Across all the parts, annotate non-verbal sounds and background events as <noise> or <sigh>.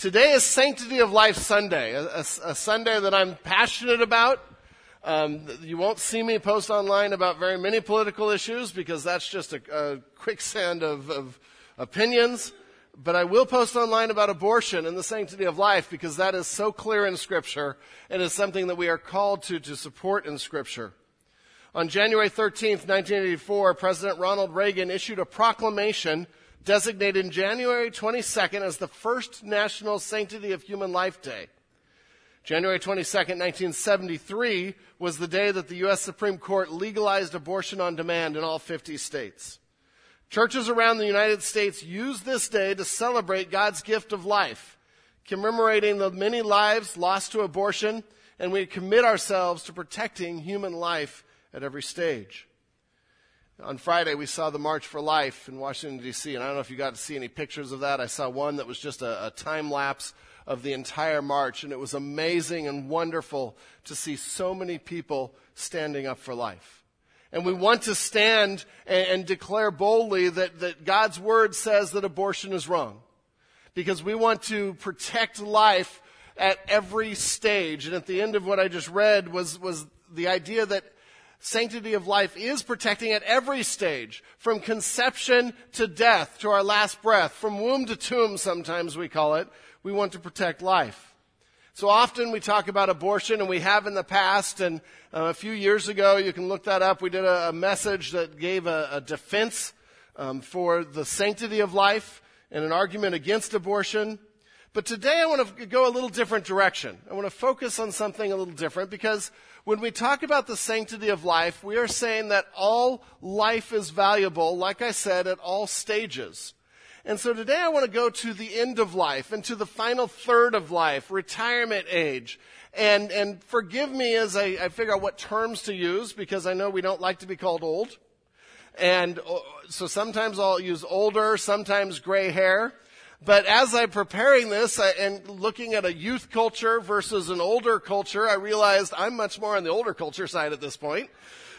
Today is Sanctity of Life Sunday, a, a, a Sunday that I'm passionate about. Um, you won't see me post online about very many political issues because that's just a, a quicksand of, of opinions. But I will post online about abortion and the sanctity of life because that is so clear in Scripture and is something that we are called to to support in Scripture. On January 13th, 1984, President Ronald Reagan issued a proclamation designated January 22nd as the first National Sanctity of Human Life Day. January 22nd, 1973 was the day that the U.S. Supreme Court legalized abortion on demand in all 50 states. Churches around the United States use this day to celebrate God's gift of life, commemorating the many lives lost to abortion, and we commit ourselves to protecting human life at every stage. On Friday, we saw the March for Life in Washington, D.C., and I don't know if you got to see any pictures of that. I saw one that was just a, a time lapse of the entire march, and it was amazing and wonderful to see so many people standing up for life. And we want to stand and, and declare boldly that, that God's word says that abortion is wrong. Because we want to protect life at every stage. And at the end of what I just read was, was the idea that sanctity of life is protecting at every stage, from conception to death, to our last breath, from womb to tomb, sometimes we call it. We want to protect life. So often we talk about abortion, and we have in the past, and uh, a few years ago, you can look that up, we did a, message that gave a, a defense um, for the sanctity of life and an argument against abortion. But today I want to go a little different direction. I want to focus on something a little different because when we talk about the sanctity of life, we are saying that all life is valuable, like I said, at all stages. And so today I want to go to the end of life and to the final third of life, retirement age. And, and forgive me as I, I figure out what terms to use because I know we don't like to be called old. And uh, so sometimes I'll use older, sometimes gray hair. But as I'm preparing this and looking at a youth culture versus an older culture, I realized I'm much more on the older culture side at this point,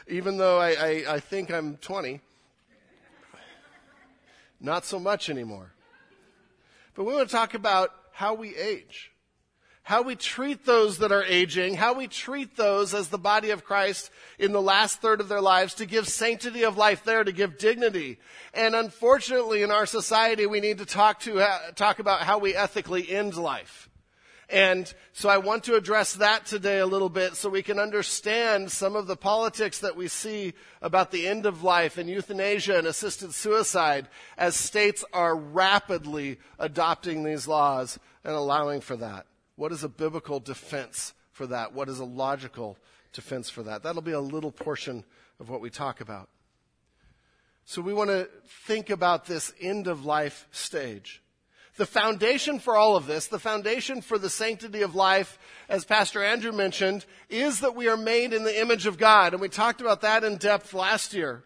even though I, I, I think I'm 20. Not so much anymore. But we want to talk about how we age how we treat those that are aging, how we treat those as the body of Christ in the last third of their lives to give sanctity of life there, to give dignity. And unfortunately in our society, we need to talk to, uh, talk about how we ethically end life. And so I want to address that today a little bit so we can understand some of the politics that we see about the end of life and euthanasia and assisted suicide as states are rapidly adopting these laws and allowing for that. What is a biblical defense for that? What is a logical defense for that? That'll be a little portion of what we talk about. So we want to think about this end of life stage. The foundation for all of this, the foundation for the sanctity of life, as Pastor Andrew mentioned, is that we are made in the image of God. And we talked about that in depth last year.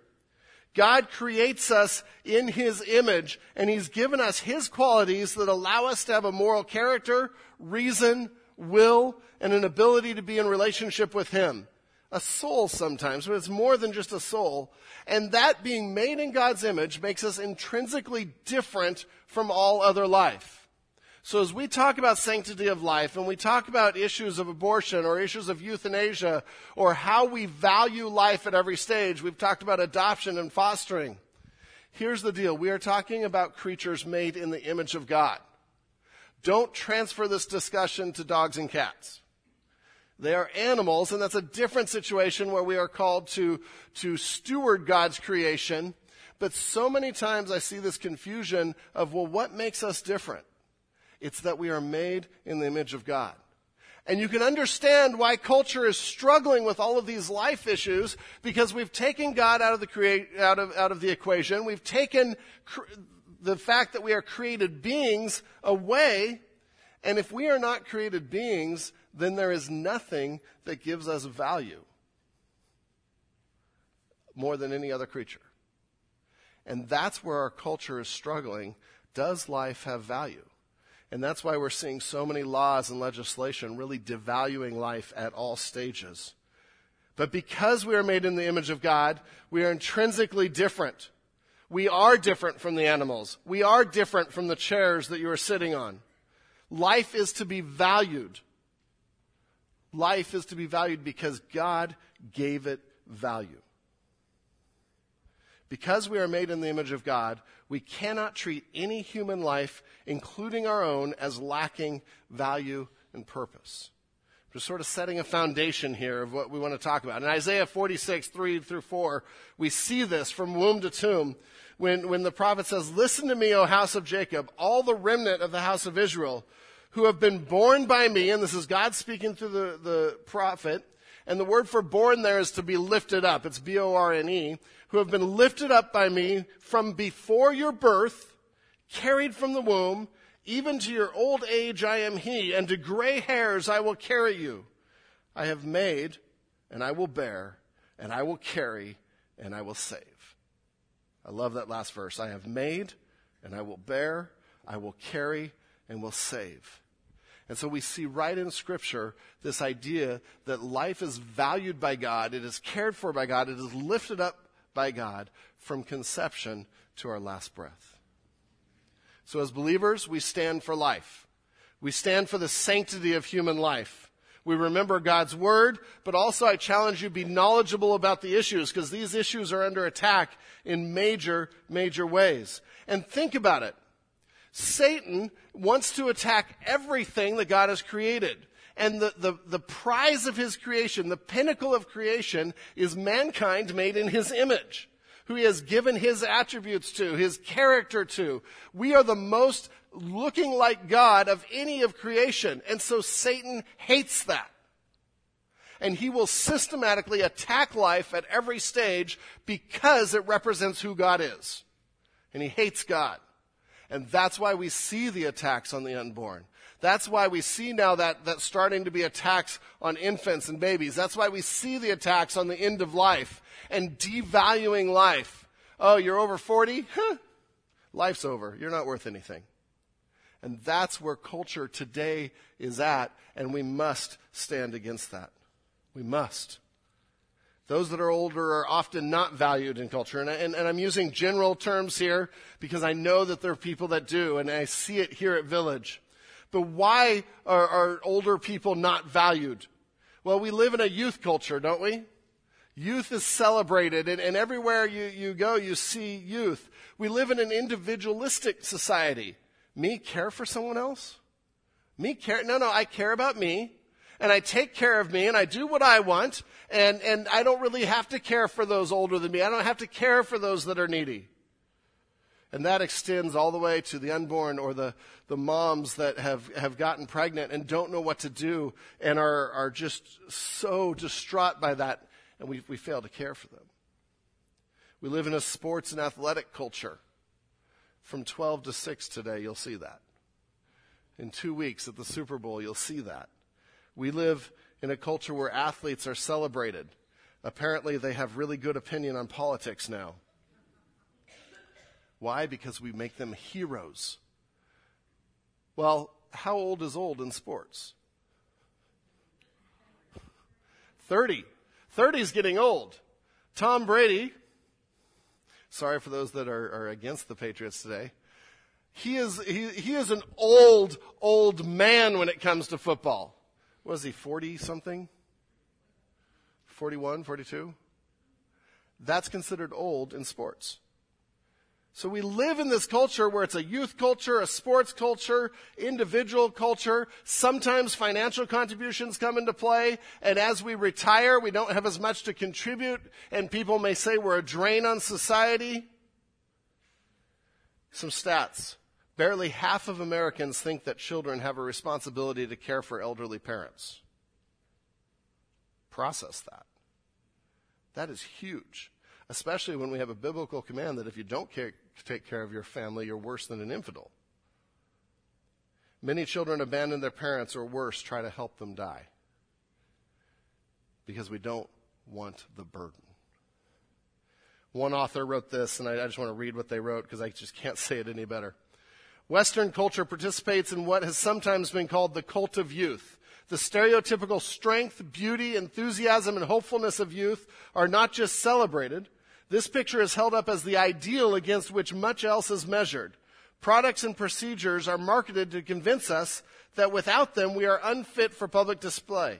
God creates us in His image, and He's given us His qualities that allow us to have a moral character, reason, will, and an ability to be in relationship with Him. A soul sometimes, but it's more than just a soul. And that being made in God's image makes us intrinsically different from all other life. So as we talk about sanctity of life and we talk about issues of abortion or issues of euthanasia or how we value life at every stage, we've talked about adoption and fostering. Here's the deal. We are talking about creatures made in the image of God. Don't transfer this discussion to dogs and cats. They are animals, and that's a different situation where we are called to, to steward God's creation. But so many times I see this confusion of, well, what makes us different? It's that we are made in the image of God. And you can understand why culture is struggling with all of these life issues because we've taken God out of the create, out of, out of the equation. We've taken the fact that we are created beings away. And if we are not created beings, then there is nothing that gives us value more than any other creature. And that's where our culture is struggling. Does life have value? And that's why we're seeing so many laws and legislation really devaluing life at all stages. But because we are made in the image of God, we are intrinsically different. We are different from the animals. We are different from the chairs that you are sitting on. Life is to be valued. Life is to be valued because God gave it value. Because we are made in the image of God, we cannot treat any human life, including our own, as lacking value and purpose. Just sort of setting a foundation here of what we want to talk about. In Isaiah 46, 3 through 4, we see this from womb to tomb when, when the prophet says, Listen to me, O house of Jacob, all the remnant of the house of Israel, who have been borne by me, and this is God speaking through the, the prophet, and the word for borne there is to be lifted up. It's B O R N E, who have been lifted up by me from before your birth, carried from the womb, even to your old age I am he, and to gray hairs I will carry you. I have made, and I will bear, and I will carry, and I will save. I love that last verse. I have made, and I will bear, I will carry, and will save. And so we see right in Scripture this idea that life is valued by God, it is cared for by God, it is lifted up by God from conception to our last breath. So as believers, we stand for life. We stand for the sanctity of human life. We remember God's word, but also I challenge you be knowledgeable about the issues because these issues are under attack in major, major ways. And think about it. Satan wants to attack everything that God has created. And the, the, the prize of his creation, the pinnacle of creation, is mankind made in his image, who he has given his attributes to, his character to. We are the most looking like God of any of creation. And so Satan hates that. And he will systematically attack life at every stage because it represents who God is. And he hates God. And that's why we see the attacks on the unborn. That's why we see now that, that starting to be attacks on infants and babies. That's why we see the attacks on the end of life and devaluing life. Oh, you're over 40? Huh. Life's over. You're not worth anything. And that's where culture today is at, and we must stand against that. We must. Those that are older are often not valued in culture. And, and, and, I'm using general terms here because I know that there are people that do, and I see it here at Village. But why are, are older people not valued? Well, we live in a youth culture, don't we? Youth is celebrated, and, and everywhere you, you go, you see youth. We live in an individualistic society. Me care for someone else? Me care? No, no, I care about me and I take care of me and I do what I want and, and I don't really have to care for those older than me. I don't have to care for those that are needy. And that extends all the way to the unborn or the, the moms that have, have gotten pregnant and don't know what to do and are, are just so distraught by that and we, we fail to care for them. We live in a sports and athletic culture. From 12 to 6 today, you'll see that. In two weeks at the Super Bowl, you'll see that. We live in a culture where athletes are celebrated. Apparently, they have really good opinion on politics now. Why? Because we make them heroes. Well, how old is old in sports? 30. 30 is getting old. Tom Brady, sorry for those that are, are against the Patriots today, he is, he, he is an old, old man when it comes to football was he, 40 something? 41, 42? That's considered old in sports. So we live in this culture where it's a youth culture, a sports culture, individual culture. Sometimes financial contributions come into play. And as we retire, we don't have as much to contribute. And people may say we're a drain on society. Some stats. Barely half of Americans think that children have a responsibility to care for elderly parents. Process that. That is huge, especially when we have a biblical command that if you don't care, take care of your family, you're worse than an infidel. Many children abandon their parents or worse, try to help them die because we don't want the burden. One author wrote this, and I, just want to read what they wrote because I just can't <laughs> say it any better. Western culture participates in what has sometimes been called the cult of youth. The stereotypical strength, beauty, enthusiasm, and hopefulness of youth are not just celebrated. This picture is held up as the ideal against which much else is measured. Products and procedures are marketed to convince us that without them we are unfit for public display.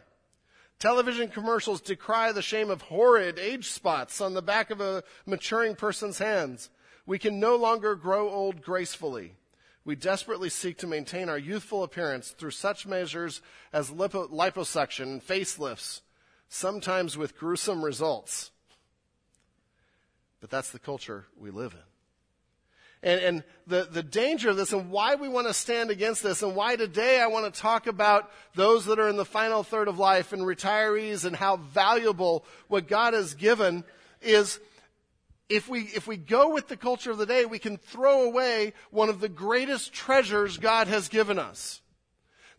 Television commercials decry the shame of horrid age spots on the back of a maturing person's hands. We can no longer grow old gracefully. We desperately seek to maintain our youthful appearance through such measures as lipo- liposuction and facelifts, sometimes with gruesome results. But that's the culture we live in. And, and, the, the danger of this and why we want to stand against this and why today I want to talk about those that are in the final third of life and retirees and how valuable what God has given is if we, if we go with the culture of the day, we can throw away one of the greatest treasures God has given us.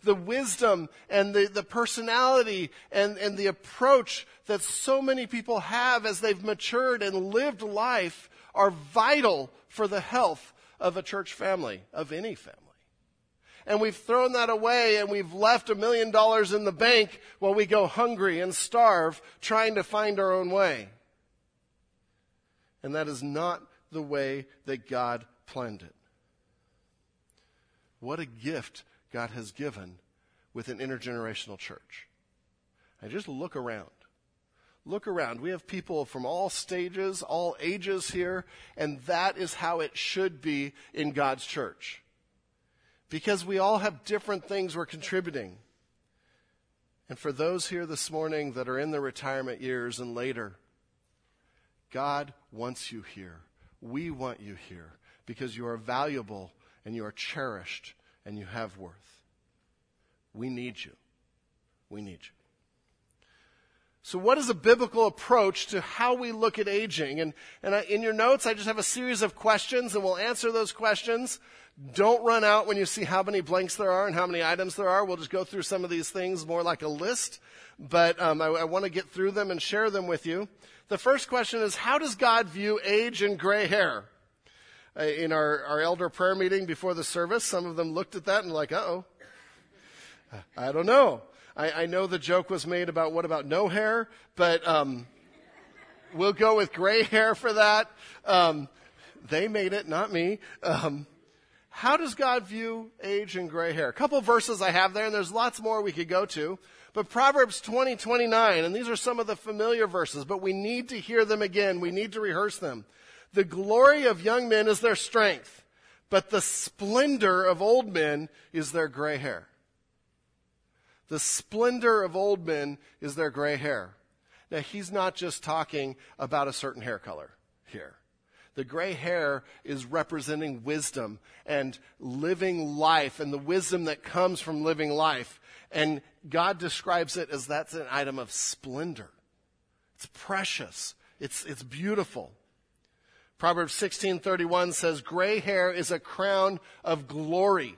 The wisdom and the, the personality and, and the approach that so many people have as they've matured and lived life are vital for the health of a church family, of any family. And we've thrown that away and we've left a million dollars in the bank while we go hungry and starve trying to find our own way. And that is not the way that God planned it. What a gift God has given with an intergenerational church. And just look around. Look around. We have people from all stages, all ages here, and that is how it should be in God's church. Because we all have different things we're contributing. And for those here this morning that are in the retirement years and later, God wants you here. We want you here because you are valuable and you are cherished and you have worth. We need you. We need you. So, what is a biblical approach to how we look at aging? And, and I, in your notes, I just have a series of questions, and we'll answer those questions. Don't run out when you see how many blanks there are and how many items there are. We'll just go through some of these things more like a list, but um, I, I want to get through them and share them with you. The first question is How does God view age and gray hair? Uh, in our, our elder prayer meeting before the service, some of them looked at that and like, oh. I don't know. I, I know the joke was made about what about no hair, but um, we'll go with gray <laughs> hair for that. Um, they made it, not me. Um, how does God view age and gray hair? A couple verses I have there, and there's lots more we could go to. But Proverbs 20, 29, and these are some of the familiar verses, but we need to hear them again. We need to rehearse them. The glory of young men is their strength, but the splendor of old men is their gray hair. The splendor of old men is their gray hair. Now, he's not just talking about a certain hair color here. The gray hair is representing wisdom and living life and the wisdom that comes from living life. And God describes it as that's an item of splendor. It's precious. It's, it's beautiful. Proverbs 16:31 says gray hair is a crown of glory.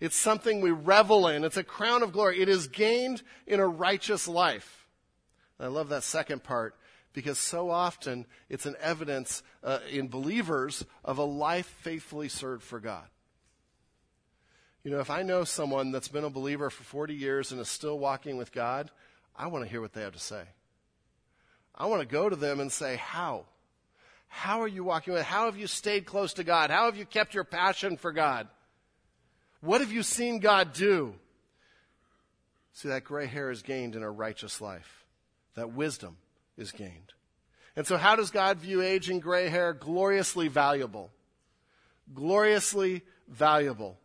It's something we revel in. It's a crown of glory. It is gained in a righteous life. And I love that second part because so often it's an evidence uh, in believers of a life faithfully served for God. You know, if I know someone that's been a believer for 40 years and is still walking with God, I want to hear what they have to say. I want to go to them and say, How? How are you walking with? How have you stayed close to God? How have you kept your passion for God? What have you seen God do? See, that gray hair is gained in a righteous life. That wisdom is gained. And so, how does God view age and gray hair? Gloriously valuable. Gloriously valuable.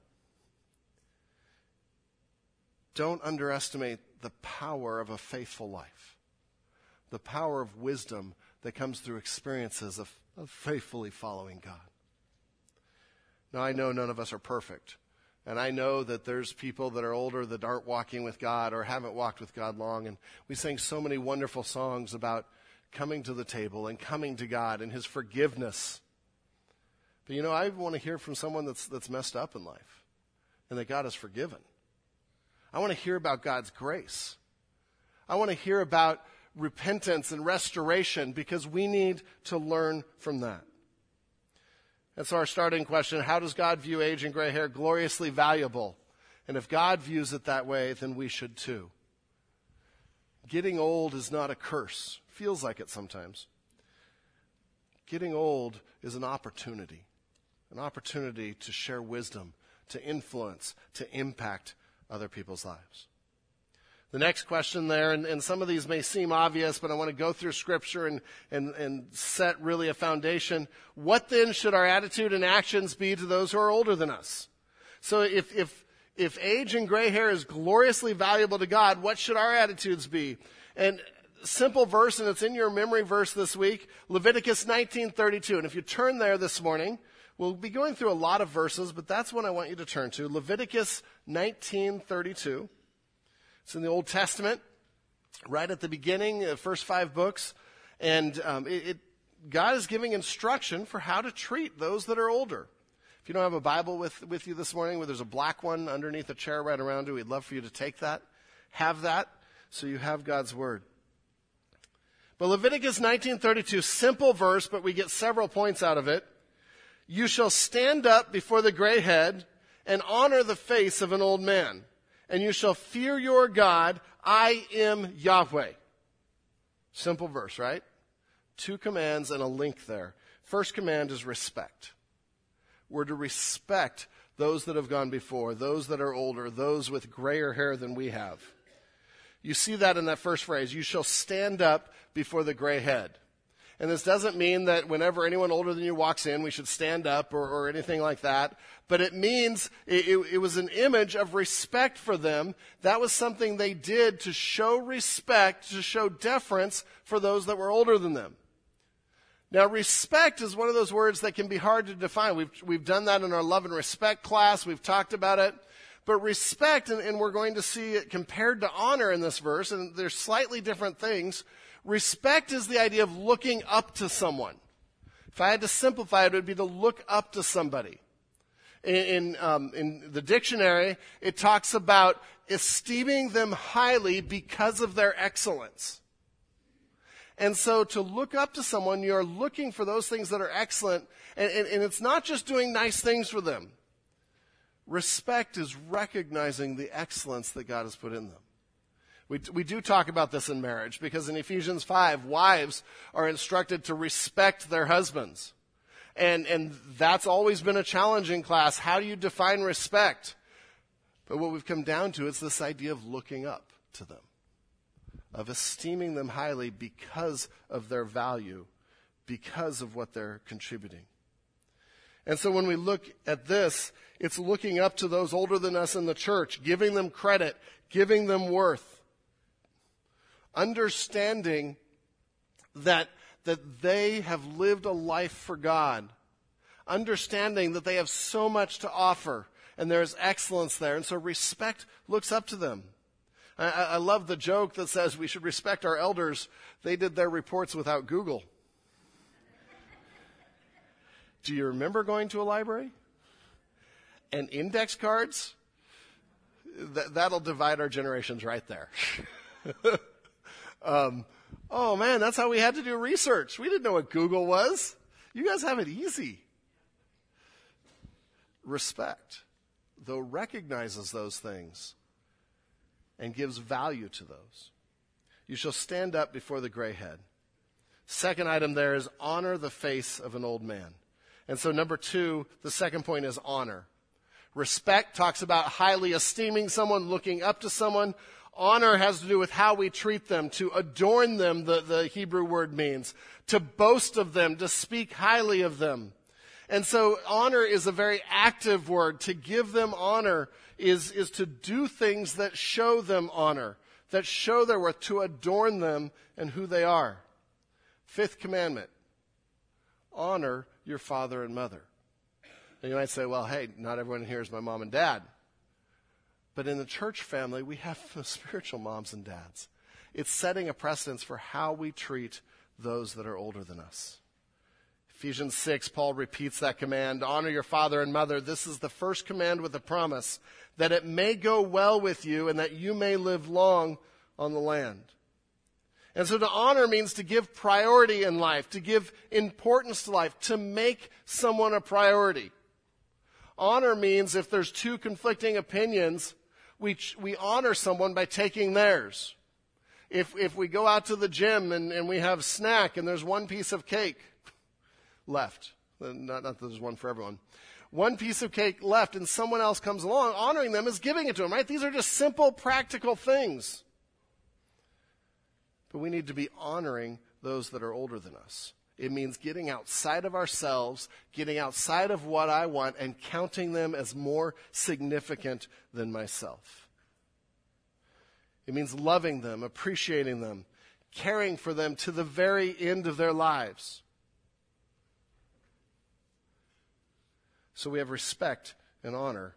Don't underestimate the power of a faithful life, the power of wisdom that comes through experiences of, of faithfully following God. Now, I know none of us are perfect. And I know that there's people that are older that aren't walking with God or haven't walked with God long. And we sang so many wonderful songs about coming to the table and coming to God and His forgiveness. But you know, I want to hear from someone that's, that's messed up in life and that God has forgiven. I want to hear about God's grace. I want to hear about repentance and restoration because we need to learn from that. And so our starting question. How does God view age and gray hair? Gloriously valuable. And if God views it that way, then we should too. Getting old is not a curse. Feels like it sometimes. Getting old is an opportunity. an opportunity to share wisdom, to influence, to impact other people's lives. The next question there, and, and, some of these may seem obvious, but I want to go through Scripture and, and, and set really a foundation. What then should our attitude and actions be to those who are older than us? So if, if, if age and gray hair is gloriously valuable to God, what should our attitudes be? And simple verse, and it's in your memory verse this week, Leviticus 19:32. And if you turn there this morning, we'll be going through a lot of verses, but that's one I want you to turn to. Leviticus 19:32. It's in the Old Testament, right at the beginning, the first five books, and um, it, it, God is giving instruction for how to treat those that are older. If you don't have a Bible with, with you this morning, where there's a black one underneath a chair right around you, we'd love for you to take that. Have that so you have God's Word. But Leviticus 19:32, simple verse, but we get several points out of it. You shall stand up before the gray head and honor the face of an old man, and you shall fear your God. I am Yahweh. Simple verse, right? Two commands and a link there. First command is respect. We're to respect those that have gone before, those that are older, those with grayer hair than we have. You see that in that first phrase. You shall stand up before the gray head. And this doesn't mean that whenever anyone older than you walks in, we should stand up or, or anything like that. But it means it, it, it was an image of respect for them. That was something they did to show respect, to show deference for those that were older than them. Now, respect is one of those words that can be hard to define. We've, we've done that in our love and respect class. We've talked about it. But respect, and, and we're going to see it compared to honor in this verse, and they're slightly different things. Respect is the idea of looking up to someone. If I had to simplify it, it would be to look up to somebody. In, in, um, in the dictionary, it talks about esteeming them highly because of their excellence. And so to look up to someone, you're looking for those things that are excellent. And, and, and, it's not just doing nice things for them. Respect is recognizing the excellence that God has put in them. We, we do talk about this in marriage because in Ephesians 5, wives are instructed to respect their husbands. And, and that's always been a challenging class. How do you define respect? But what we've come down to is this idea of looking up to them of esteeming them highly because of their value, because of what they're contributing. And so when we look at this, it's looking up to those older than us in the church, giving them credit, giving them worth, understanding that, that they have lived a life for God, understanding that they have so much to offer and there's excellence there. And so respect looks up to them. I, I love the joke that says we should respect our elders. They did their reports without Google. Do you remember going to a library? And index cards? Th- that'll divide our generations right there. <laughs> um, oh man, that's how we had to do research. We didn't know what Google was. You guys have it easy. Respect, though recognizes those things, and gives value to those. You shall stand up before the gray head. Second item there is honor the face of an old man. And so, number two, the second point is honor. Respect talks about highly esteeming someone, looking up to someone. Honor has to do with how we treat them, to adorn them, the, the Hebrew word means, to boast of them, to speak highly of them. And so honor is a very active word. To give them honor is, is to do things that show them honor, that show their worth, to adorn them and who they are. Fifth commandment honor your father and mother. And you might say, well, hey, not everyone here is my mom and dad. But in the church family, we have <laughs> spiritual moms and dads. It's setting a precedence for how we treat those that are older than us. Ephesians 6, Paul repeats that command honor your father and mother. This is the first command with a promise that it may go well with you and that you may live long on the land. And so to honor means to give priority in life, to give importance to life, to make someone a priority. Honor means if there's two conflicting opinions, we, we honor someone by taking theirs. If, if we go out to the gym and, and we have snack and there's one piece of cake, left. Uh, not, not that there's one for everyone. one piece of cake left and someone else comes along, honoring them is giving it to them, right? These are just simple, practical things. But we need to be honoring those that are older than us. It means getting outside of ourselves, getting outside of what I want, and counting them as more significant than myself. It means loving them, appreciating them, caring for them to the very end of their lives. So we have respect and honor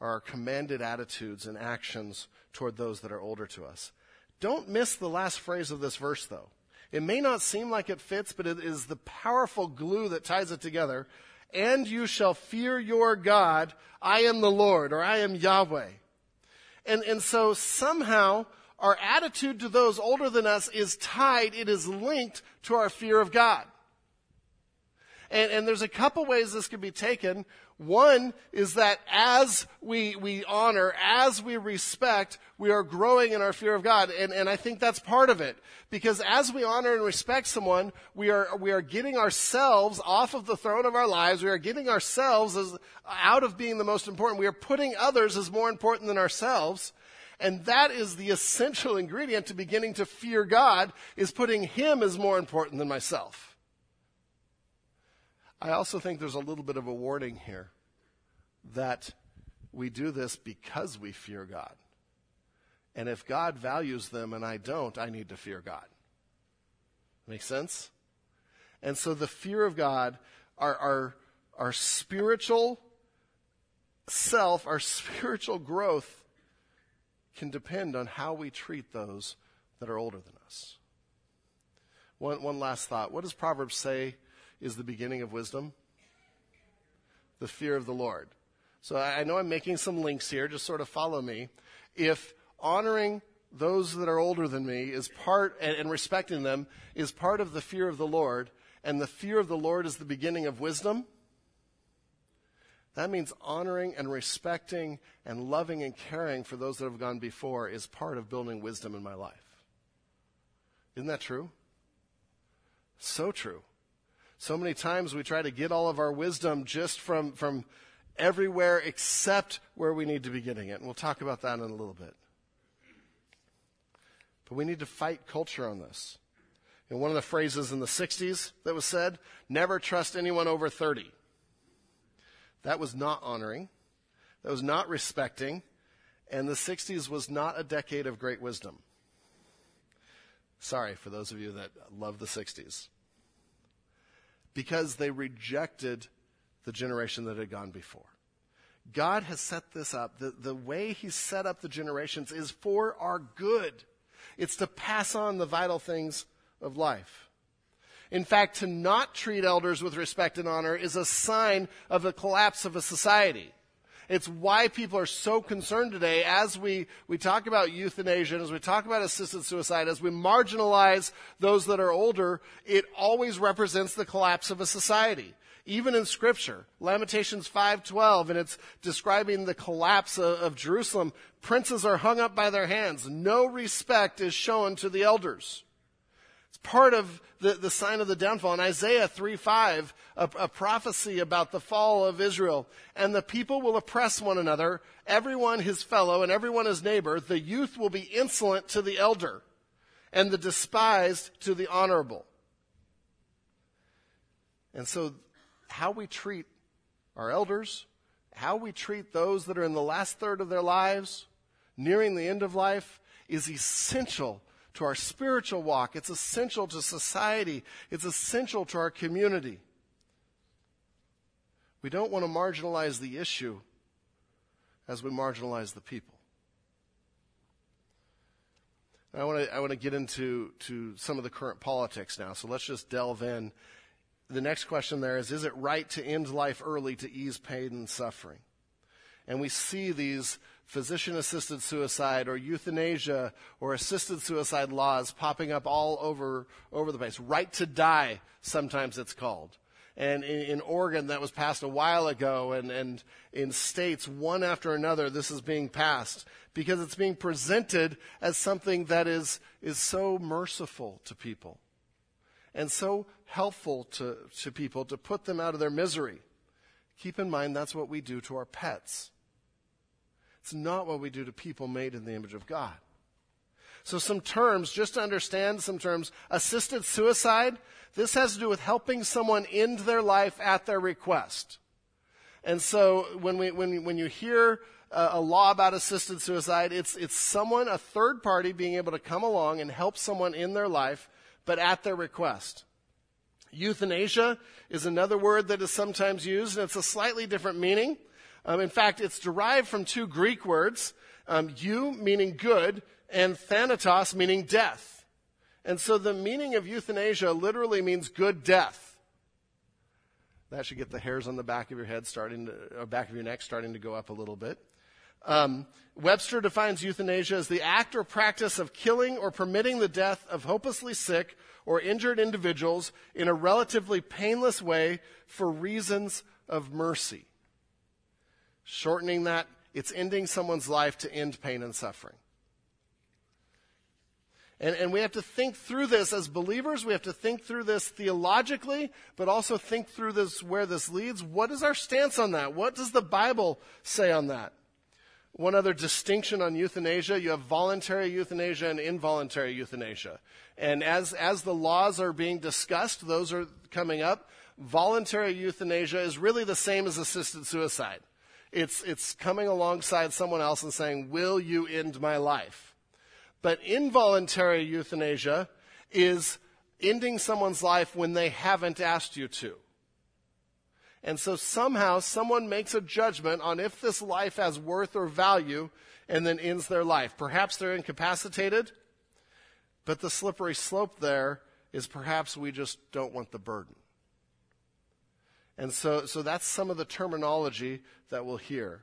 are our commanded attitudes and actions toward those that are older to us. Don't miss the last phrase of this verse, though. It may not seem like it fits, but it is the powerful glue that ties it together. And you shall fear your God. I am the Lord, or I am Yahweh. And, and so somehow our attitude to those older than us is tied, it is linked to our fear of God. And, and there's a couple ways this could be taken. One is that as we, we honor, as we respect, we are growing in our fear of God. And, and I think that's part of it. Because as we honor and respect someone, we are, we are getting ourselves off of the throne of our lives. We are getting ourselves as, out of being the most important. We are putting others as more important than ourselves. And that is the essential ingredient to beginning to fear God, is putting Him as more important than myself. I also think there's a little bit of a warning here that we do this because we fear God. And if God values them and I don't, I need to fear God. Make sense? And so the fear of God, our, our, our spiritual self, our <laughs> spiritual growth can depend on how we treat those that are older than us. One, one last thought. What does Proverbs say is the beginning of wisdom? The fear of the Lord. So I know I'm making some links here, just sort of follow me. If honoring those that are older than me is part, and, and respecting them is part of the fear of the Lord, and the fear of the Lord is the beginning of wisdom, that means honoring and respecting and loving and caring for those that have gone before is part of building wisdom in my life. Isn't that true? So true. So many times we try to get all of our wisdom just from, from everywhere except where we need to be getting it. And we'll talk about that in a little bit. But we need to fight culture on this. And one of the phrases in the 60s that was said, never trust anyone over 30. That was not honoring. That was not respecting. And the 60s was not a decade of great wisdom. Sorry for those of you that love the 60s because they rejected the generation that had gone before. God has set this up. The, the way He's set up the generations is for our good. It's to pass on the vital things of life. In fact, to not treat elders with respect and honor is a sign of the collapse of a society. It's why people are so concerned today as we, we talk about euthanasia, as we talk about assisted suicide, as we marginalize those that are older, it always represents the collapse of a society. Even in scripture, Lamentations 5:12 and it's describing the collapse of, of Jerusalem, princes are hung up by their hands. No respect is shown to the elders part of the, the sign of the downfall. In Isaiah 3 5, a, a prophecy about the fall of Israel. And the people will oppress one another, everyone his fellow, and everyone his neighbor. The youth will be insolent to the elder, and the despised to the honorable. And so, how we treat our elders, how we treat those that are in the last third of their lives, nearing the end of life, is essential to our spiritual walk. It's essential to society. It's essential to our community. We don't want to marginalize the issue as we marginalize the people. I want to I want to get into to some of the current politics now. So let's just delve in. The next question there is: Is it right to end life early to ease pain and suffering? And we see these physician assisted suicide or euthanasia or assisted suicide laws popping up all over, over the place. Right to die, sometimes it's called. And in, in, Oregon, that was passed a while ago, and, and in states, one after another, this is being passed because it's being presented as something that is, is so merciful to people and so helpful to, to people to put them out of their misery. keep in mind that's what we do to our pets. It's not what we do to people made in the image of God. So, some terms, just to understand some terms assisted suicide, this has to do with helping someone end their life at their request. And so, when, we, when, when you hear a law about assisted suicide, it's, it's someone, a third party, being able to come along and help someone in their life, but at their request. Euthanasia is another word that is sometimes used, and it's a slightly different meaning. Um, in fact, it's derived from two Greek words, um, meaning good, and thanatos meaning death. And so the meaning of euthanasia literally means good death. That should get the hairs on the back of your head starting to, or uh, back of your neck starting to go up a little bit. Um, Webster defines euthanasia as the act or practice of killing or permitting the death of hopelessly sick or injured individuals in a relatively painless way for reasons of mercy. Shortening that, it's ending someone's life to end pain and suffering. And, and we have to think through this as believers. We have to think through this theologically, but also think through this where this leads. What is our stance on that? What does the Bible say on that? One other distinction on euthanasia, you have voluntary euthanasia and involuntary euthanasia. And as, as the laws are being discussed, those are coming up, voluntary euthanasia is really the same as assisted suicide. It's, it's coming alongside someone else and saying, will you end my life? But involuntary euthanasia is ending someone's life when they haven't asked you to. And so somehow someone makes a judgment on if this life has worth or value and then ends their life. Perhaps they're incapacitated, but the slippery slope there is perhaps we just don't want the burden. And so, so that's some of the terminology that we'll hear.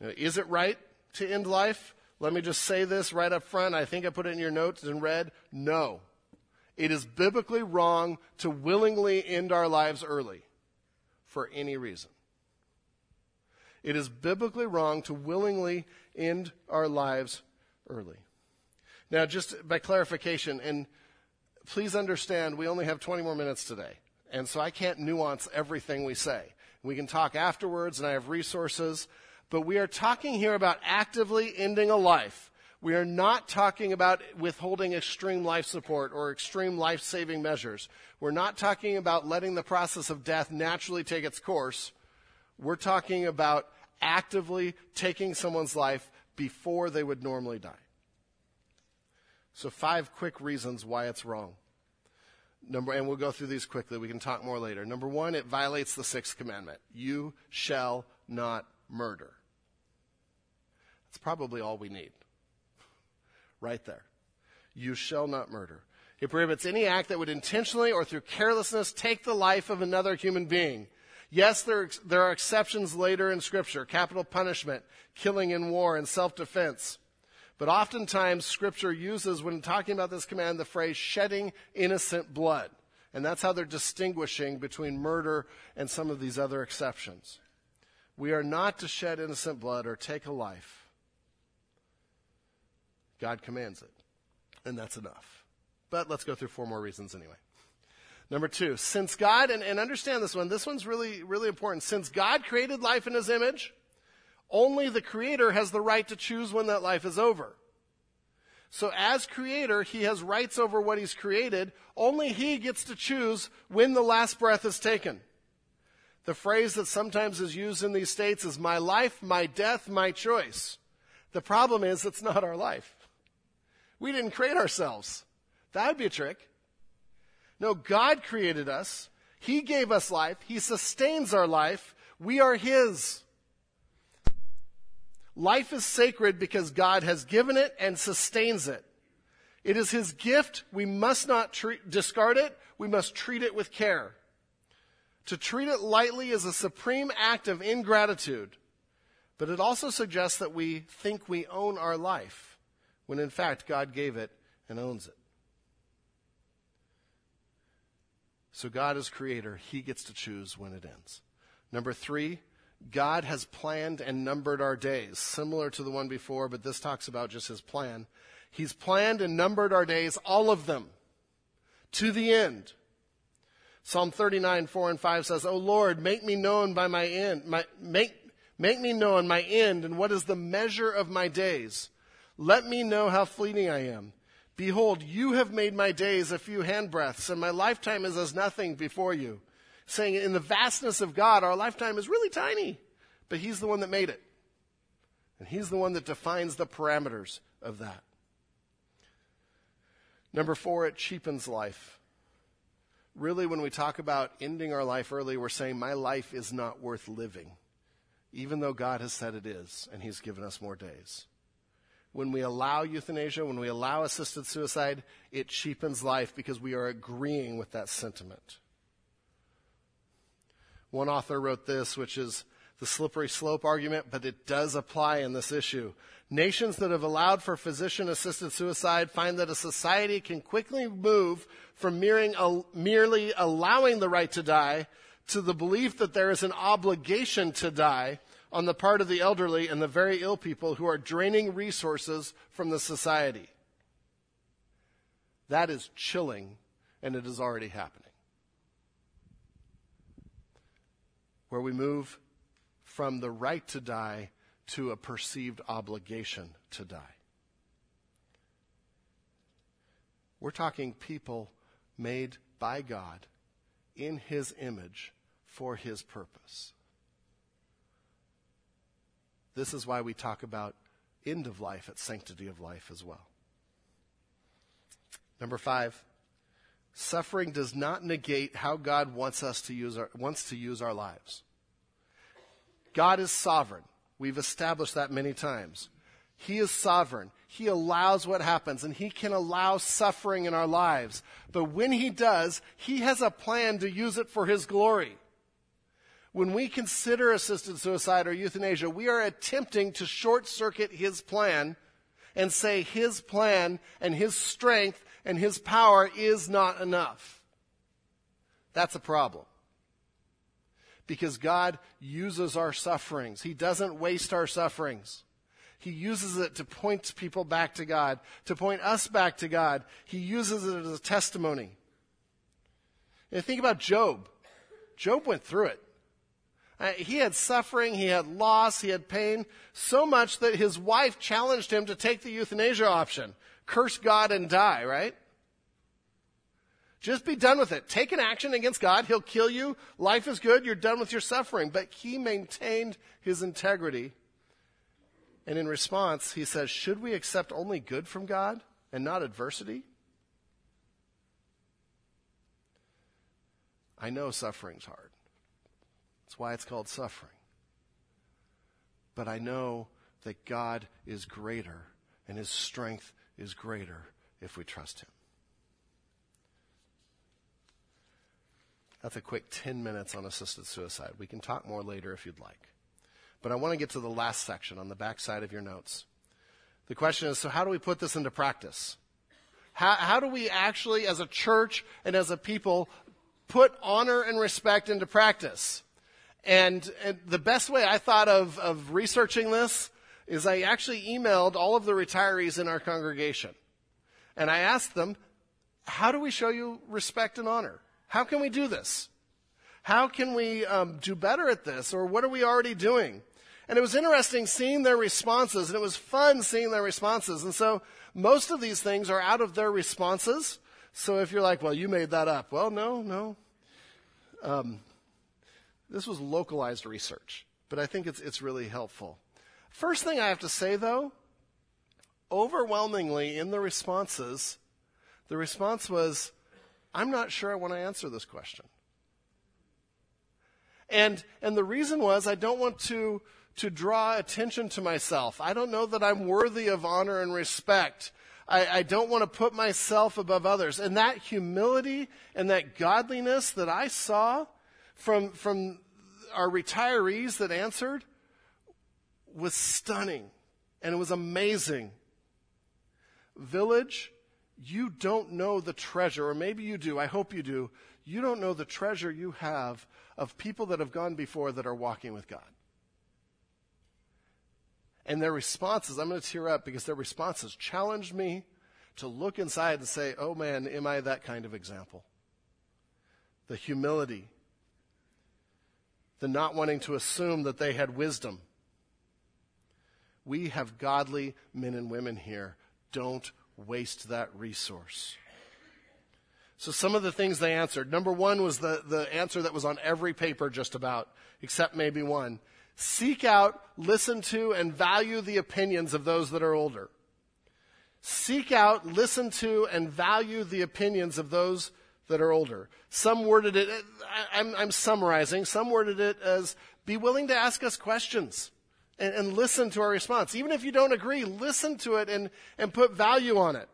is it right to end life? Let me just say this right up front. I think I put it in your notes in red. No. It is biblically wrong to willingly end our lives early for any reason. It is biblically wrong to willingly end our lives early. Now, just by clarification, and please understand, we only have 20 more minutes today. And so I can't nuance everything we say. We can talk afterwards, and I have resources but we are talking here about actively ending a life. We are not talking about withholding extreme life support or extreme life saving measures. We're not talking about letting the process of death naturally take its course. We're talking about actively taking someone's life before they would normally die. So, five quick reasons why it's wrong. Number, and we'll go through these quickly. We can talk more later. Number one, it violates the sixth commandment. You shall not murder. That's probably all we need. <laughs> Right there. You shall not murder. It prohibits any act that would intentionally or through carelessness take the life of another human being. Yes, there, there are exceptions later in Scripture capital punishment, killing in war, and self defense. But oftentimes, Scripture uses, when talking about this command, the phrase shedding innocent blood. And that's how they're distinguishing between murder and some of these other exceptions. We are not to shed innocent blood or take a life. God commands it. And that's enough. But let's go through four more reasons anyway. Number two, since God, and, and understand this one, this one's really, really important. Since God created life in his image, only the creator has the right to choose when that life is over. So as creator, he has rights over what he's created. Only he gets to choose when the last breath is taken. The phrase that sometimes is used in these states is my life, my death, my choice. The problem is it's not our life. We didn't create ourselves. That would be a trick. No, God created us. He gave us life. He sustains our life. We are His. Life is sacred because God has given it and sustains it. It is His gift. We must not treat, discard it. We must treat it with care. To treat it lightly is a supreme act of ingratitude, but it also suggests that we think we own our life when in fact God gave it and owns it. So God is creator. He gets to choose when it ends. Number three, God has planned and numbered our days, similar to the one before, but this talks about just his plan. He's planned and numbered our days, all of them, to the end. Psalm 39, 4 and 5 says, O Lord, make me known by my end, my, make, make me known my end and what is the measure of my days. Let me know how fleeting I am. Behold, you have made my days a few handbreadths, and my lifetime is as nothing before you. Saying, in the vastness of God, our lifetime is really tiny, but He's the one that made it. And He's the one that defines the parameters of that. Number four, it cheapens life really, when we talk about ending our life early, we're saying, My life is not worth living, even though God has said it is, and He's given us more days. When we allow euthanasia, when we allow assisted suicide, it cheapens life because we are agreeing with that sentiment. One author wrote this, which is the slippery slope argument, but it does apply in this issue. Nations that have allowed for physician assisted suicide find that a society can quickly move from uh, merely allowing the right to die to the belief that there is an obligation to die on the part of the elderly and the very ill people who are draining resources from the society. That is chilling, and it is already happening. Where we move from the right to die to a perceived obligation to die. We're talking people made by God in His image for His purpose. This is why we talk about end of life at sanctity of life as well. Number five, suffering does not negate how God wants us to use our, wants to use our lives. God is sovereign. We've established that many times. He is sovereign. He allows what happens and he can allow suffering in our lives. But when he does, he has a plan to use it for his glory. When we consider assisted suicide or euthanasia, we are attempting to short circuit his plan and say his plan and his strength and his power is not enough. That's a problem because God uses our sufferings. He doesn't waste our sufferings. He uses it to point people back to God, to point us back to God. He uses it as a testimony. And think about Job. Job went through it. Uh, he had suffering, he had loss, he had pain, so much that his wife challenged him to take the euthanasia option. Curse God and die, right? Just be done with it. Take an action against God. He'll kill you. Life is good. You're done with your suffering. But he maintained his integrity. And in response, he says, Should we accept only good from God and not adversity? I know suffering's hard. That's why it's called suffering. But I know that God is greater and his strength is greater if we trust him. That's a quick 10 minutes on assisted suicide. We can talk more later if you'd like. But I want to get to the last section on the back side of your notes. The question is so, how do we put this into practice? How, how do we actually, as a church and as a people, put honor and respect into practice? And, and the best way I thought of, of researching this is I actually emailed all of the retirees in our congregation. And I asked them, how do we show you respect and honor? How can we do this? How can we um, do better at this? Or what are we already doing? And it was interesting seeing their responses, and it was fun seeing their responses. And so most of these things are out of their responses. So if you're like, well, you made that up. Well, no, no. Um, this was localized research, but I think it's, it's really helpful. First thing I have to say, though, overwhelmingly in the responses, the response was, I'm not sure I want to answer this question. And, and the reason was I don't want to, to draw attention to myself. I don't know that I'm worthy of honor and respect. I, I don't want to put myself above others. And that humility and that godliness that I saw from, from our retirees that answered was stunning and it was amazing. Village, you don't know the treasure, or maybe you do, I hope you do, you don't know the treasure you have of people that have gone before that are walking with God. And their responses, I'm going to tear up because their responses challenged me to look inside and say, oh man, am I that kind of example? the humility, the not wanting to assume that they had wisdom. We have godly men and women here. Don't waste that resource. So some of the things they answered. Number one was the, the answer that was on every paper just about, except maybe one. Seek out, listen to, and value the opinions of those that are older. Seek out, listen to, and value the opinions of those that are older. Some worded it, I'm, I'm summarizing, some worded it as be willing to ask us questions and, and, listen to our response. Even if you don't agree, listen to it and, and put value on it.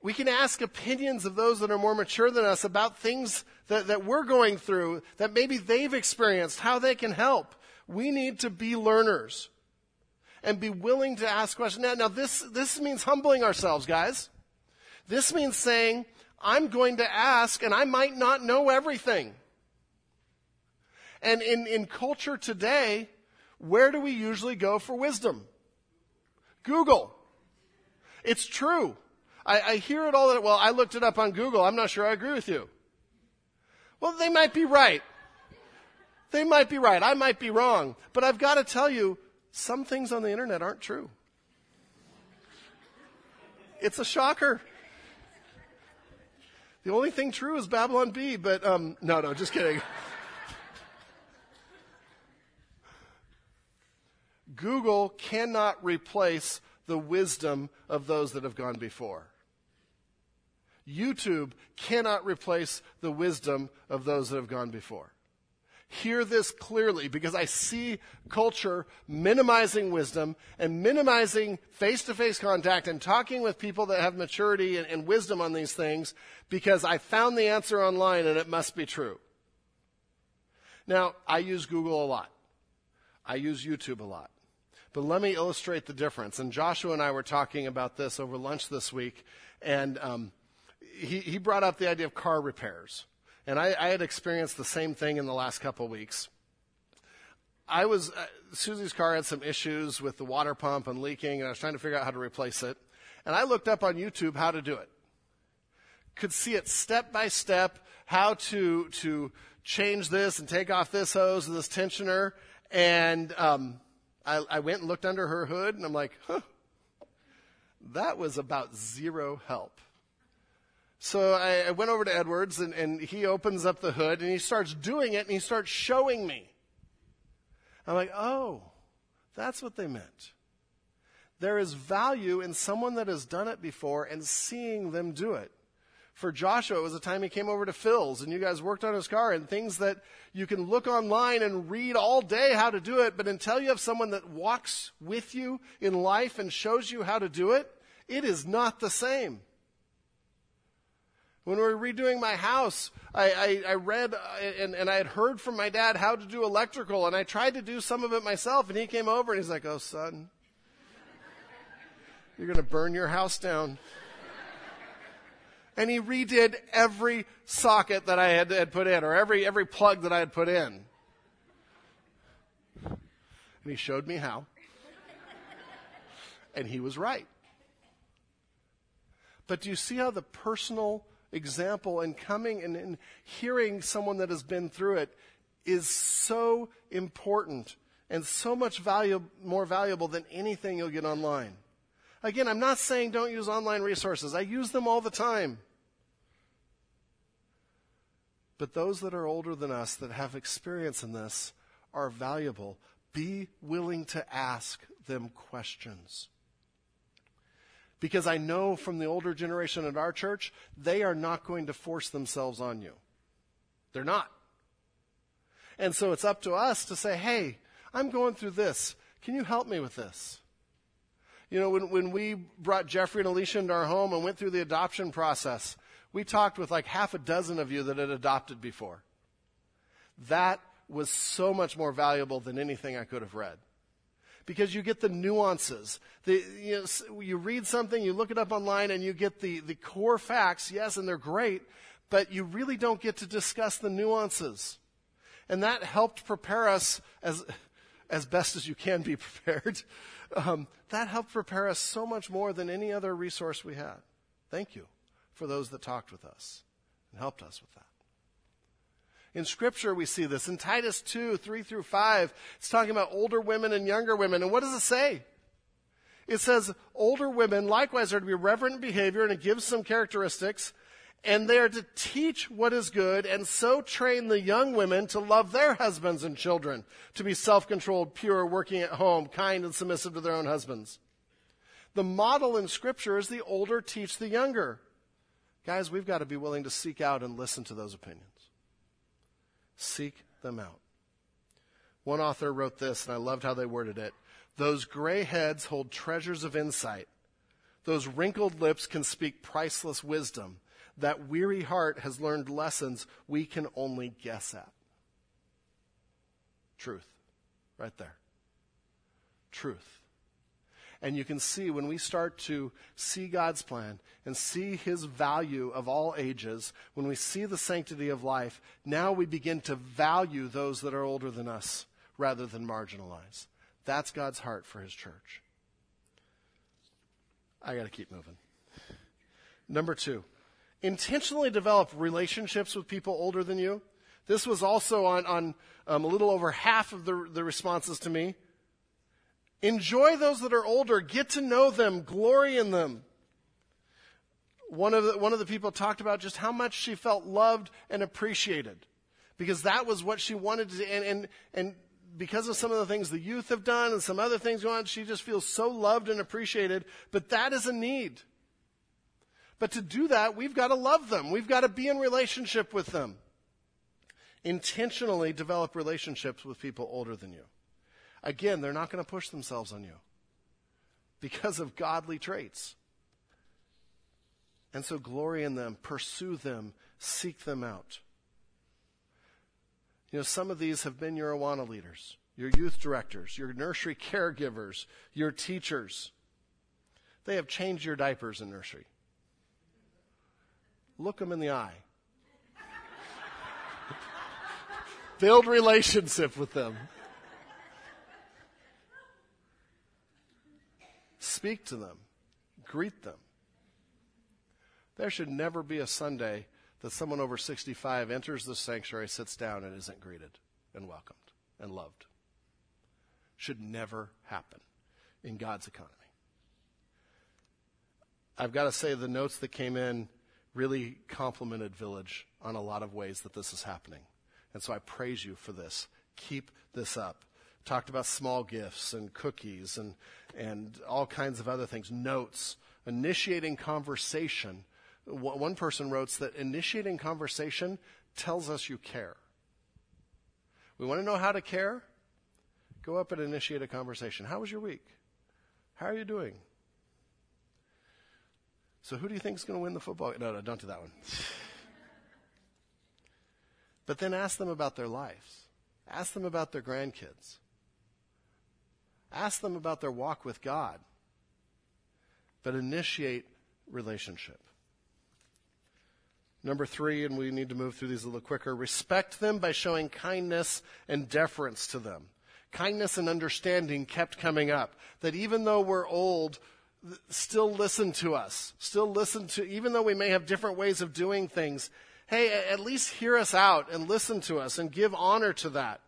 We can ask opinions of those that are more mature than us about things that, that we're going through that maybe they've experienced, how they can help. We need to be learners and be willing to ask questions. Now, now this, this means humbling ourselves, guys. This means saying, I'm going to ask and I might not know everything. And in, in culture today, where do we usually go for wisdom? Google. It's true. I, I hear it all that, well, I looked it up on Google. I'm not sure I agree with you. Well, they might be right. They might be right. I might be wrong. But I've got to tell you, some things on the internet aren't true. It's a shocker. The only thing true is Babylon Bee, but um, no, no, just kidding. Google cannot replace the wisdom of those that have gone before. YouTube cannot replace the wisdom of those that have gone before. Hear this clearly because I see culture minimizing wisdom and minimizing face to face contact and talking with people that have maturity and, and, wisdom on these things because I found the answer online and it must be true. Now, I use Google a lot. I use YouTube a lot. But let me illustrate the difference. And Joshua and I were talking about this over lunch this week, and um, he, he brought up the idea of car repairs. And I, I had experienced the same thing in the last couple of weeks. I was, uh, Susie's car had some issues with the water pump and leaking, and I was trying to figure out how to replace it. And I looked up on YouTube how to do it. Could see it step by step, how to, to change this and take off this hose and this tensioner. And um, I, I went and looked under her hood, and I'm like, huh, that was about zero help. So I, I went over to Edwards and, and he opens up the hood and he starts doing it and he starts showing me. I'm like, oh, that's what they meant. There is value in someone that has done it before and seeing them do it. For Joshua, it was a time he came over to Phil's and you guys worked on his car and things that you can look online and read all day how to do it, but until you have someone that walks with you in life and shows you how to do it, it is not the same. When we were redoing my house, I, I, I read uh, and, and I had heard from my dad how to do electrical, and I tried to do some of it myself, and he came over and he's like, Oh, son, you're going to burn your house down. And he redid every socket that I had, had put in, or every, every plug that I had put in. And he showed me how. And he was right. But do you see how the personal example and coming and, and hearing someone that has been through it is so important and so much value, more valuable than anything you'll get online. Again, I'm not saying don't use online resources. I use them all the time. But those that are older than us that have experience in this are valuable. Be willing to ask them questions. Because I know from the older generation at our church, they are not going to force themselves on you. They're not. And so it's up to us to say, hey, I'm going through this. Can you help me with this? You know, when, when we brought Jeffrey and Alicia into our home and went through the adoption process, we talked with like half a dozen of you that had adopted before. That was so much more valuable than anything I could have read because you get the nuances. The, you, know, you read something, you look it up online, and you get the, the core facts, yes, and they're great, but you really don't get to discuss the nuances. And that helped prepare us as, as best as you can be <laughs> prepared. Um, that helped prepare us so much more than any other resource we had. Thank you for those that talked with us. and helped us with that. In Scripture, we see this. In Titus 2, 3 through 5, it's talking about older women and younger women. And what does it say? It says, older women likewise are to be reverent in behavior, and it gives some characteristics. And they are to teach what is good, and so train the young women to love their husbands and children, to be self controlled, pure, working at home, kind, and submissive to their own husbands. The model in Scripture is the older teach the younger. Guys, we've got to be willing to seek out and listen to those opinions. Seek them out. One author wrote this, and I loved how they worded it. Those gray heads hold treasures of insight. Those wrinkled lips can speak priceless wisdom. That weary heart has learned lessons we can only guess at. Truth. Right there. Truth. And you can see when we start to see God's plan and see His value of all ages, when we see the sanctity of life, now we begin to value those that are older than us rather than marginalize. That's God's heart for His church. I got to keep moving. Number two, intentionally develop relationships with people older than you. This was also on, on um, a little over half of the, the responses to me. Enjoy those that are older. Get to know them. Glory in them. One of, the, one of the people talked about just how much she felt loved and appreciated because that was what she wanted to, and, and, and because of some of the things the youth have done and some other things going on, she just feels so loved and appreciated. But that is a need. But to do that, we've got to love them. We've got to be in relationship with them. Intentionally develop relationships with people older than you. Again, they're not going to push themselves on you because of godly traits. And so glory in them, pursue them, seek them out. You know, some of these have been your Awana leaders, your youth directors, your nursery caregivers, your teachers. They have changed your diapers in nursery. Look them in the eye. <laughs> Build relationship with them. Speak to them. Greet them. There should never be a Sunday that someone over 65 enters the sanctuary, sits down, and isn't greeted and welcomed and loved. Should never happen in God's economy. I've got to say, the notes that came in really complimented Village on a lot of ways that this is happening. And so I praise you for this. Keep this up. Talked about small gifts and cookies and, and all kinds of other things, notes, initiating conversation one person wrote that initiating conversation tells us you care. We want to know how to care? Go up and initiate a conversation. How was your week? How are you doing? So, who do you think is going to win the football? No, no, don't do that one. but then ask them about their lives. Ask them about their grandkids. Ask them about their walk with God. But initiate relationship. Number three, and we need to move through these a little quicker respect them by showing kindness and deference to them. Kindness and understanding kept coming up. That even though we're old, still listen to us. Still listen to, even though we may have different ways of doing things, hey, at least hear us out and listen to us and give honor to that.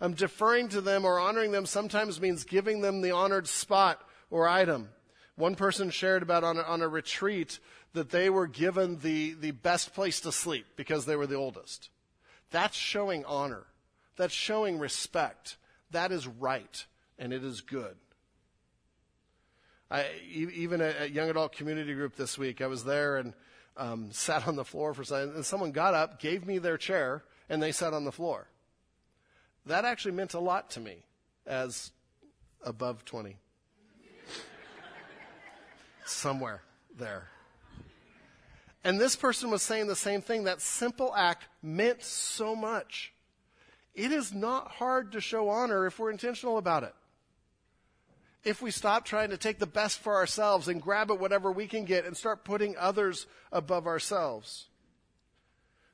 Um, deferring to them or honoring them sometimes means giving them the honored spot or item. One person shared about on a, on a retreat that they were given the, the best place to sleep because they were the oldest. That's showing honor. That's showing respect. That is right, and it is good. I, even at, young adult community group this week, I was there and um, <laughs> sat on the floor for some, and someone got up, gave me their chair, and they sat on the floor. That actually meant a lot to me as above 20. Somewhere there. And this person was saying the same thing. That simple act meant so much. It is not hard to show honor if we're intentional about it. If we stop trying to take the best for ourselves and grab at whatever we can get and start putting others above ourselves.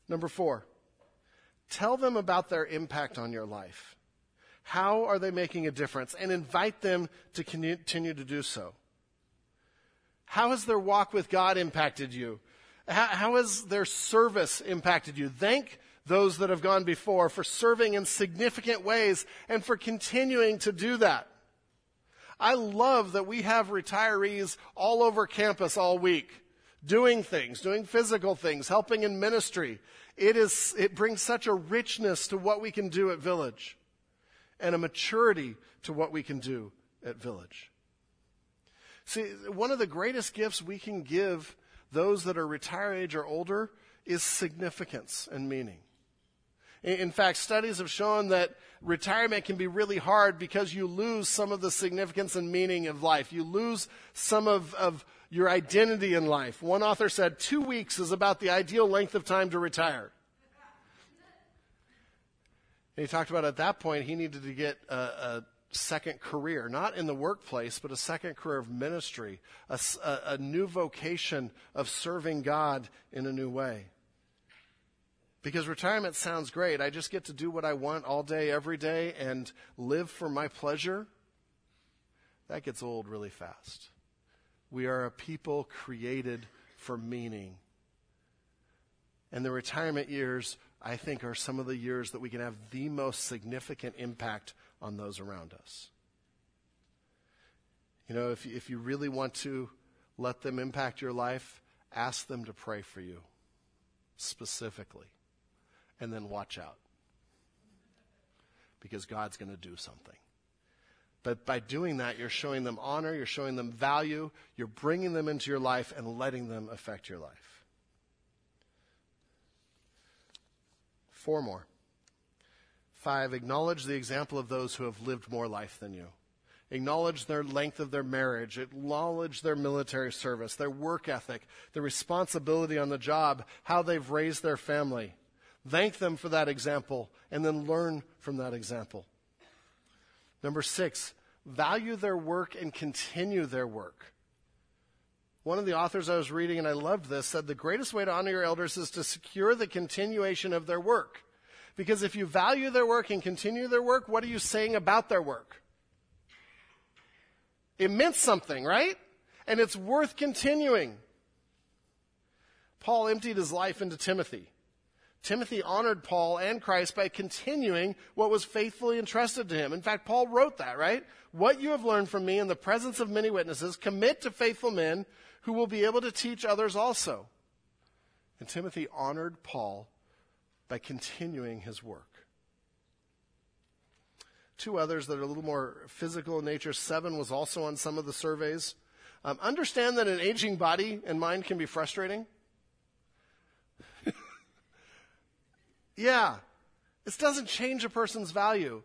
Number four, tell them about their impact on your life. How are they making a difference? And invite them to continue to do so. How has their walk with God impacted you? How, has their service impacted you? Thank those that have gone before for serving in significant ways and for continuing to do that. I love that we have retirees all over campus all week doing things, doing physical things, helping in ministry. It is, it brings such a richness to what we can do at Village and a maturity to what we can do at Village. See, one of the greatest gifts we can give those that are retire age or older is significance and meaning. In fact, studies have shown that retirement can be really hard because you lose some of the significance and meaning of life. You lose some of, of your identity in life. One author said two weeks is about the ideal length of time to retire. And he talked about at that point he needed to get a, a second career, not in the workplace, but a second career of ministry, a, a, a new vocation of serving God in a new way. Because retirement sounds great. I just get to do what I want all day, every day, and live for my pleasure. That gets old really fast. We are a people created for meaning. And the retirement years, I think, are some of the years that we can have the most significant impact on those around us. You know, if, if you really want to let them impact your life, ask them to pray for you specifically and then watch out. Because God's going to do something. But by doing that, you're showing them honor, you're showing them value, you're bringing them into your life and letting them affect your life. Four more. Five, acknowledge the example of those who have lived more life than you. Acknowledge their length of their marriage, acknowledge their military service, their work ethic, the responsibility on the job, how they've raised their family. Thank them for that example and then learn from that example. Number six, value their work and continue their work. One of the authors I was reading, and I loved this, said the greatest way to honor your elders is to secure the continuation of their work. Because if you value their work and continue their work, what are you saying about their work? It meant something, right? And it's worth continuing. Paul emptied his life into Timothy. Timothy honored Paul and Christ by continuing what was faithfully entrusted to him. In fact, Paul wrote that, right? What you have learned from me in the presence of many witnesses, commit to faithful men who will be able to teach others also. And Timothy honored Paul by continuing his work. Two others that are a little more physical in nature. Seven was also on some of the surveys. Um, understand that an aging body and mind can be frustrating. Yeah, this doesn't change a person's value.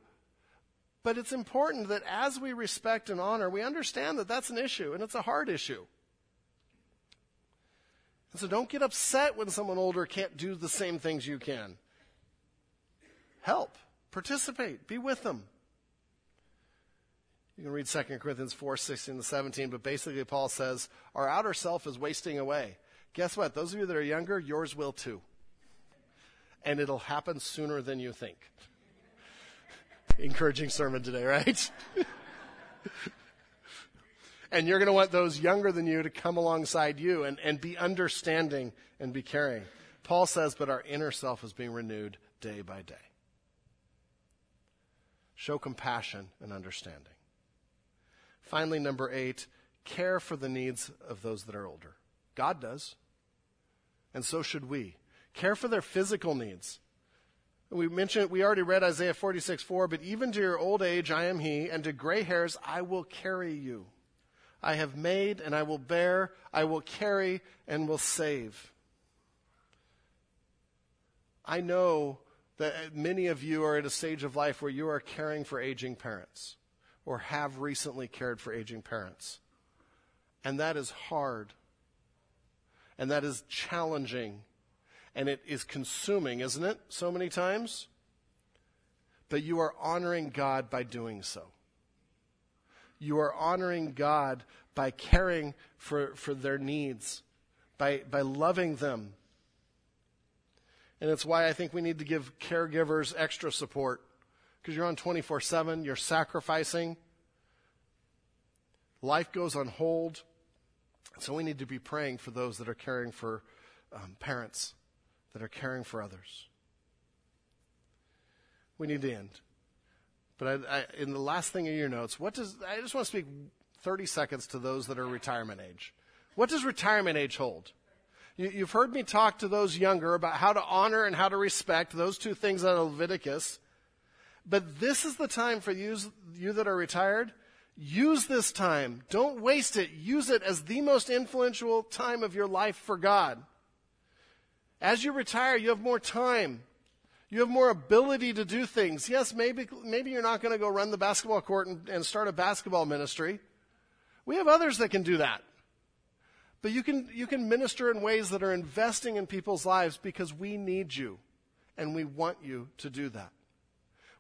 But it's important that as we respect and honor, we understand that that's an issue, and it's a hard issue. And so don't get upset when someone older can't do the same things you can. Help, participate, be with them. You can read 2 Corinthians 4 16 to 17, but basically, Paul says, Our outer self is wasting away. Guess what? Those of you that are younger, yours will too and it'll happen sooner than you think. Encouraging sermon today, right? <laughs> and you're going to want those younger than you to come alongside you and, and be understanding and be caring. Paul says, but our inner self is being renewed day by day. Show compassion and understanding. Finally, number eight, care for the needs of those that are older. God does. And so should we. Care for their physical needs. We mentioned, we already read Isaiah 46, 4, but even to your old age I am he, and to gray hairs I will carry you. I have made and I will bear, I will carry and will save. I know that many of you are at a stage of life where you are caring for aging parents or have recently cared for aging parents. And that is hard. And that is challenging and it is consuming, isn't it? So many times. But you are honoring God by doing so. You are honoring God by caring for, for their needs, by, by loving them. And it's why I think we need to give caregivers extra support because you're on 24 7, you're sacrificing, life goes on hold. So we need to be praying for those that are caring for um, parents that are caring for others. We need to end. But I, I, in the last thing in your notes, what does I just want to speak 30 seconds to those that are retirement age. What does retirement age hold? You, you've heard me talk to those younger about how to honor and how to respect those two things out of Leviticus. But this is the time for you, you that are retired. Use this time. Don't waste it. Use it as the most influential time of your life for God. As you retire, you have more time. You have more ability to do things. Yes, maybe, maybe you're not going to go run the basketball court and, and start a basketball ministry. We have others that can do that. But you can, you can minister in ways that are investing in people's lives because we need you and we want you to do that.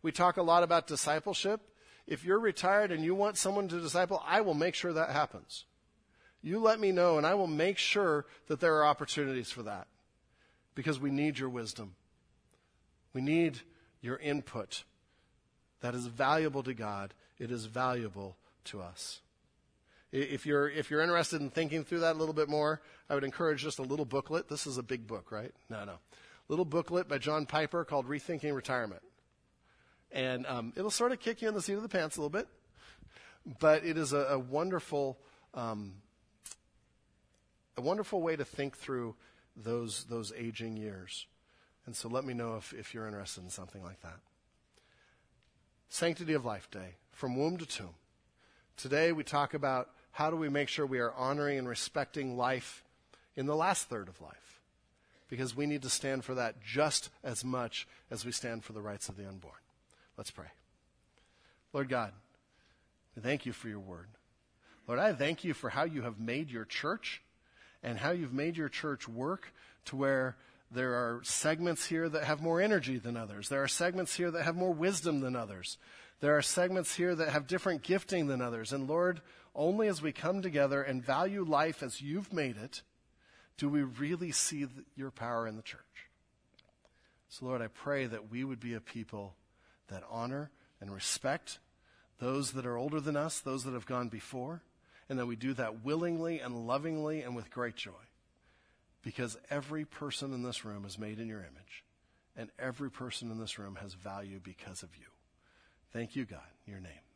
We talk a lot about discipleship. If you're retired and you want someone to disciple, I will make sure that happens. You let me know and I will make sure that there are opportunities for that because we need your wisdom. We need your input. That is valuable to God. It is valuable to us. If you're, if you're interested in thinking through that a little bit more, I would encourage just a little booklet. This is a big book, right? No, no. Little booklet by John Piper called Rethinking Retirement. And um, it'll sort of kick you in the seat of the pants a little bit, but it is a, a wonderful, um, a wonderful way to think through those, those aging years. And so let me know if, if you're interested in something like that. Sanctity of Life Day, from womb to tomb. Today we talk about how do we make sure we are honoring and respecting life in the last third of life? Because we need to stand for that just as much as we stand for the rights of the unborn. Let's pray. Lord God, we thank you for your word. Lord, I thank you for how you have made your church and how you've made your church work to where there are segments here that have more energy than others. There are segments here that have more wisdom than others. There are segments here that have different gifting than others. And Lord, only as we come together and value life as you've made it, do we really see your power in the church. So, Lord, I pray that we would be a people that honor and respect those that are older than us, those that have gone before, and that we do that willingly and lovingly and with great joy. Because every person in this room is made in your image, and every person in this room has value because of you. Thank you, God. Your name.